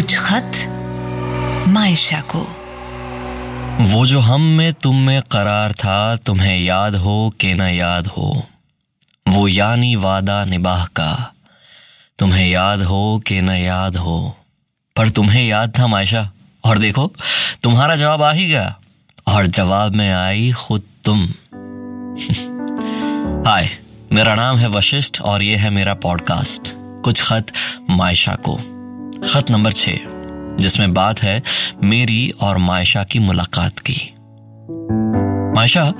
कुछ खत मायशा को। वो जो हम में, तुम में करार था, तुम्हें याद हो के ना याद हो। वो यानी वादा निबाह का। तुम्हें याद हो के ना याद हो। पर तुम्हें याद था मायशा? और देखो, तुम्हारा जवाब आ ही गया। और जवाब में आई खुद तुम। हाय, मेरा नाम है वशिष्ठ और ये है मेरा पॉडकास्ट। कुछ खत मायशा को। खत नंबर छ जिसमें बात है मेरी और मायशा की मुलाकात की। मायशा,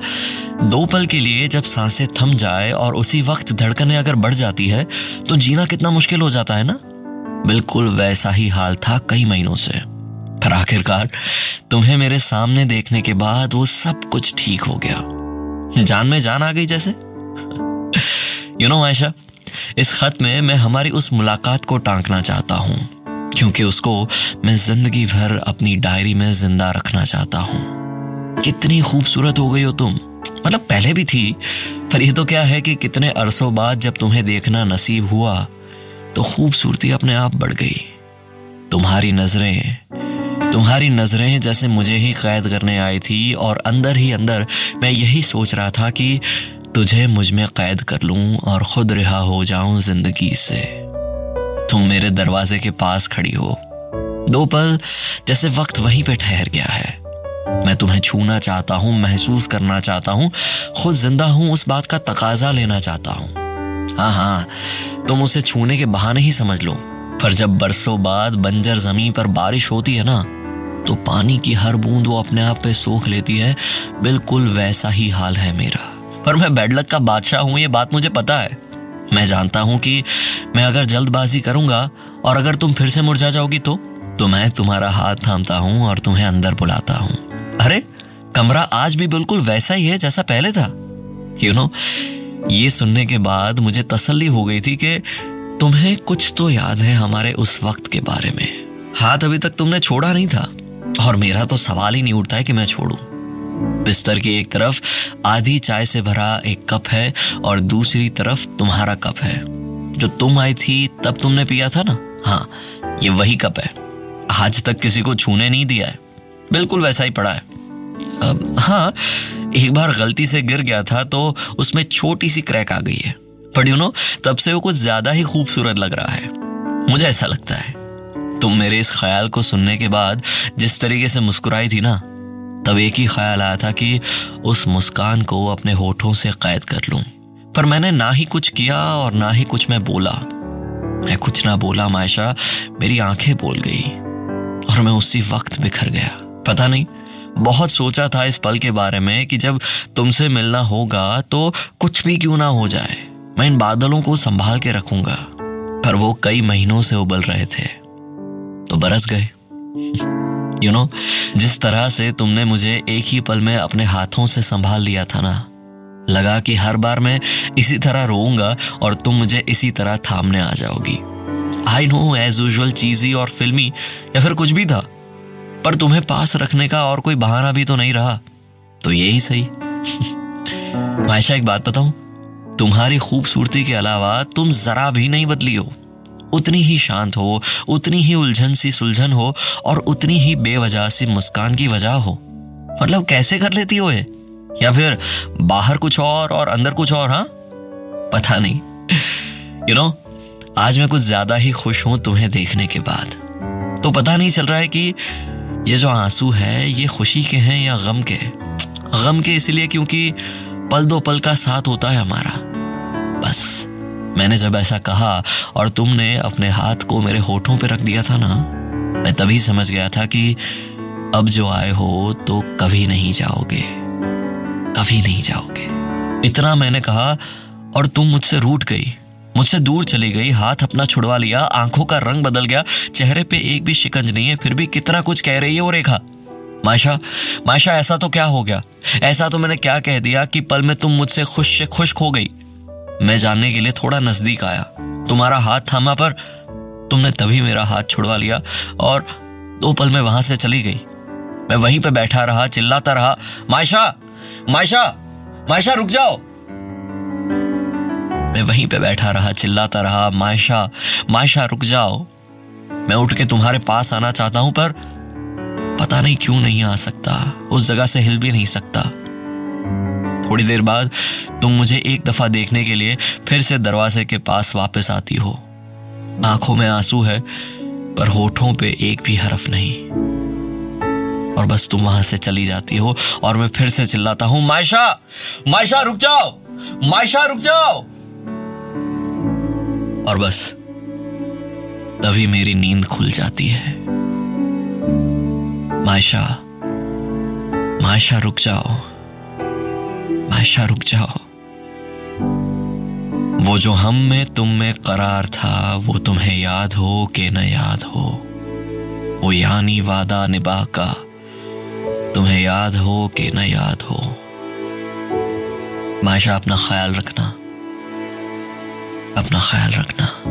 दो पल के लिए जब साँसें थम जाए और उसी वक्त धड़कनें अगर बढ़ जाती है तो जीना कितना मुश्किल हो जाता है ना? बिल्कुल वैसा ही हाल था कई महीनों से। पर आखिरकार, तुम्हें मेरे सामने देखने के बाद वो सब कुछ ठीक हो गया। जान में जान आ गई जैसे। यू नो मायशा, इस खत में मैं हमारी उस मुलाकात को टांकना चाहता हूँ। क्योंकि उसको मैं ज़िंदगी भर अपनी डायरी में ज़िंदा रखना चाहता हूँ। कितनी खूबसूरत हो गई हो तुम। मतलब पहले भी थी, पर यह तो क्या है कि कितने अरसों बाद जब तुम्हें देखना नसीब हुआ तो खूबसूरती अपने आप बढ़ गई। तुम्हारी नज़रें तुम्हारी नज़रें जैसे मुझे ही कैद करने आई थी, और अंदर ही अंदर मैं यही सोच रहा था कि तुझे मुझमें कैद कर लूँ और खुद रिहा हो जाऊँ ज़िंदगी से। तुम मेरे दरवाजे के पास खड़ी हो। दो पल जैसे वक्त वहीं पे ठहर गया है। मैं तुम्हें छूना चाहता हूँ, महसूस करना चाहता हूँ, खुद ज़िंदा हूँ, उस बात का तकाजा लेना चाहता हूँ। हाँ हाँ तुम उसे छूने के बहाने ही समझ लो। पर जब बरसों बाद बंजर ज़मीन पर बारिश होती है ना तो पानी की हर बूंद वो अपने आप पे सोख लेती है। बिल्कुल वैसा ही हाल है मेरा। पर मैं बैडलक का बादशाह हूँ, ये बात मुझे पता है। मैं जानता हूँ कि मैं अगर जल्दबाजी करूँगा और अगर तुम फिर से मुरझा जाओगी तो तो मैं तुम्हारा हाथ थामता हूँ और तुम्हें अंदर बुलाता हूँ। अरे कमरा आज भी बिल्कुल वैसा ही है जैसा पहले था। यू you नो know, ये सुनने के बाद मुझे तसल्ली हो गई थी कि तुम्हें कुछ तो याद है हमारे उस वक्त के बारे में। हाथ अभी तक तुमने छोड़ा नहीं था और मेरा तो सवाल ही नहीं उठता है कि मैं छोड़ू। बिस्तर की एक तरफ़ आधी चाय से भरा एक कप है और दूसरी तरफ़ तुम्हारा कप है। जो तुम आई थी, तब तुमने पिया था ना? हाँ ये वही कप है। आज तक किसी को छूने नहीं दिया है। बिल्कुल वैसा ही पड़ा है। अब हाँ एक बार गलती से गिर गया था तो उसमें छोटी सी क्रैक आ गई है। पर यू नो तब से वो कुछ ज़्यादा ही खूबसूरत लग रहा है। मुझे ऐसा लगता है। तुम मेरे इस ख्याल को सुनने के बाद जिस तरीके से मुस्कुराई थी ना तब एक ही ख्याल आया था कि उस मुस्कान को अपने होठों से कैद कर लूँ। पर मैंने ना ही कुछ किया और ना ही कुछ मैं बोला। मैं कुछ ना बोला, मायशा, मेरी आँखें बोल गई और मैं उसी वक्त बिखर गया। पता नहीं, बहुत सोचा था इस पल के बारे में कि जब तुमसे मिलना होगा तो कुछ भी क्यों ना हो जाए। मैं इन बादलों को संभाल के रखूँगा। पर वो कई महीनों से उबल रहे थे। तो बरस गए। यू you नो know, जिस तरह से तुमने मुझे एक ही पल में अपने हाथों से संभाल लिया था ना लगा कि हर बार मैं इसी तरह रोऊँगा और तुम मुझे इसी तरह थामने आ जाओगी। I know as usual cheesy और फिल्मी या फिर कुछ भी था पर तुम्हें पास रखने का और कोई बहाना भी तो नहीं रहा तो यही सही। मायशा एक बात बताऊँ तुम्हारी खूबसूरती के अलावा तुम जरा भी नहीं बदली हो। उतनी ही शांत हो उतनी ही उलझन सी सुलझन हो और उतनी ही बेवजह सी मुस्कान की वजह हो। मतलब कैसे कर लेती हो ये? या फिर बाहर कुछ और और अंदर कुछ और हाँ? पता नहीं। यू you नो know, आज मैं कुछ ज़्यादा ही खुश हूँ तुम्हें देखने के बाद। तो पता नहीं चल रहा है कि ये जो आँसू है ये खुशी के हैं या गम के? गम के इसलिए क्योंकि पल दो पल का साथ होता है हमारा। बस। मैंने जब ऐसा कहा और तुमने अपने हाथ को मेरे होठों पर रख दिया था ना, मैं तभी समझ गया था कि अब जो आए हो तो कभी नहीं जाओगे। कभी नहीं जाओगे। इतना मैंने कहा और तुम मुझसे रूठ गई। मुझसे दूर चली गई, हाथ अपना छुड़वा लिया, आँखों का रंग बदल गया, चेहरे पे एक भी शिकंज नहीं है, फिर भी कितना कुछ कह रही है वो रेखा। माशा माशा, ऐसा तो क्या हो गया? ऐसा तो मैंने क्या कह दिया कि पल में तुम मुझसे खुश से खुश खो गई। मैं जानने के लिए थोड़ा नज़दीक आया। तुम्हारा हाथ थामा पर तुमने तभी मेरा हाथ छुड़वा लिया और दो पल में वहाँ से चली गई। मैं वहीं पे बैठा रहा, चिल्लाता रहा, मायशा मायशा मायशा, रुक जाओ। मैं वहीं पे बैठा रहा, चिल्लाता रहा, मायशा मायशा, रुक जाओ। मैं उठ के तुम्हारे पास आना चाहता हूँ, पर पता नहीं क्यों नहीं आ सकता। उस जगह से हिल भी नहीं सकता। थोड़ी देर बाद तुम मुझे एक दफ़ा देखने के लिए फिर से दरवाजे के पास वापस आती हो। आँखों में आँसू है, पर होठों पे एक भी हरफ नहीं। और बस तुम वहाँ से चली जाती हो, और मैं फिर से चिल्लाता हूँ, मायशा मायशा, रुक जाओ, मायशा, रुक जाओ! और बस तभी मेरी नींद खुल जाती है। मायशा मायशा, रुक जाओ। मायशा रुक जाओ। वो जो हम में तुम में करार था, वो तुम्हें याद हो के न याद हो? वो यानी वादा निभा का, तुम्हें याद हो के न याद हो? मायशा अपना ख्याल रखना। अपना ख्याल रखना।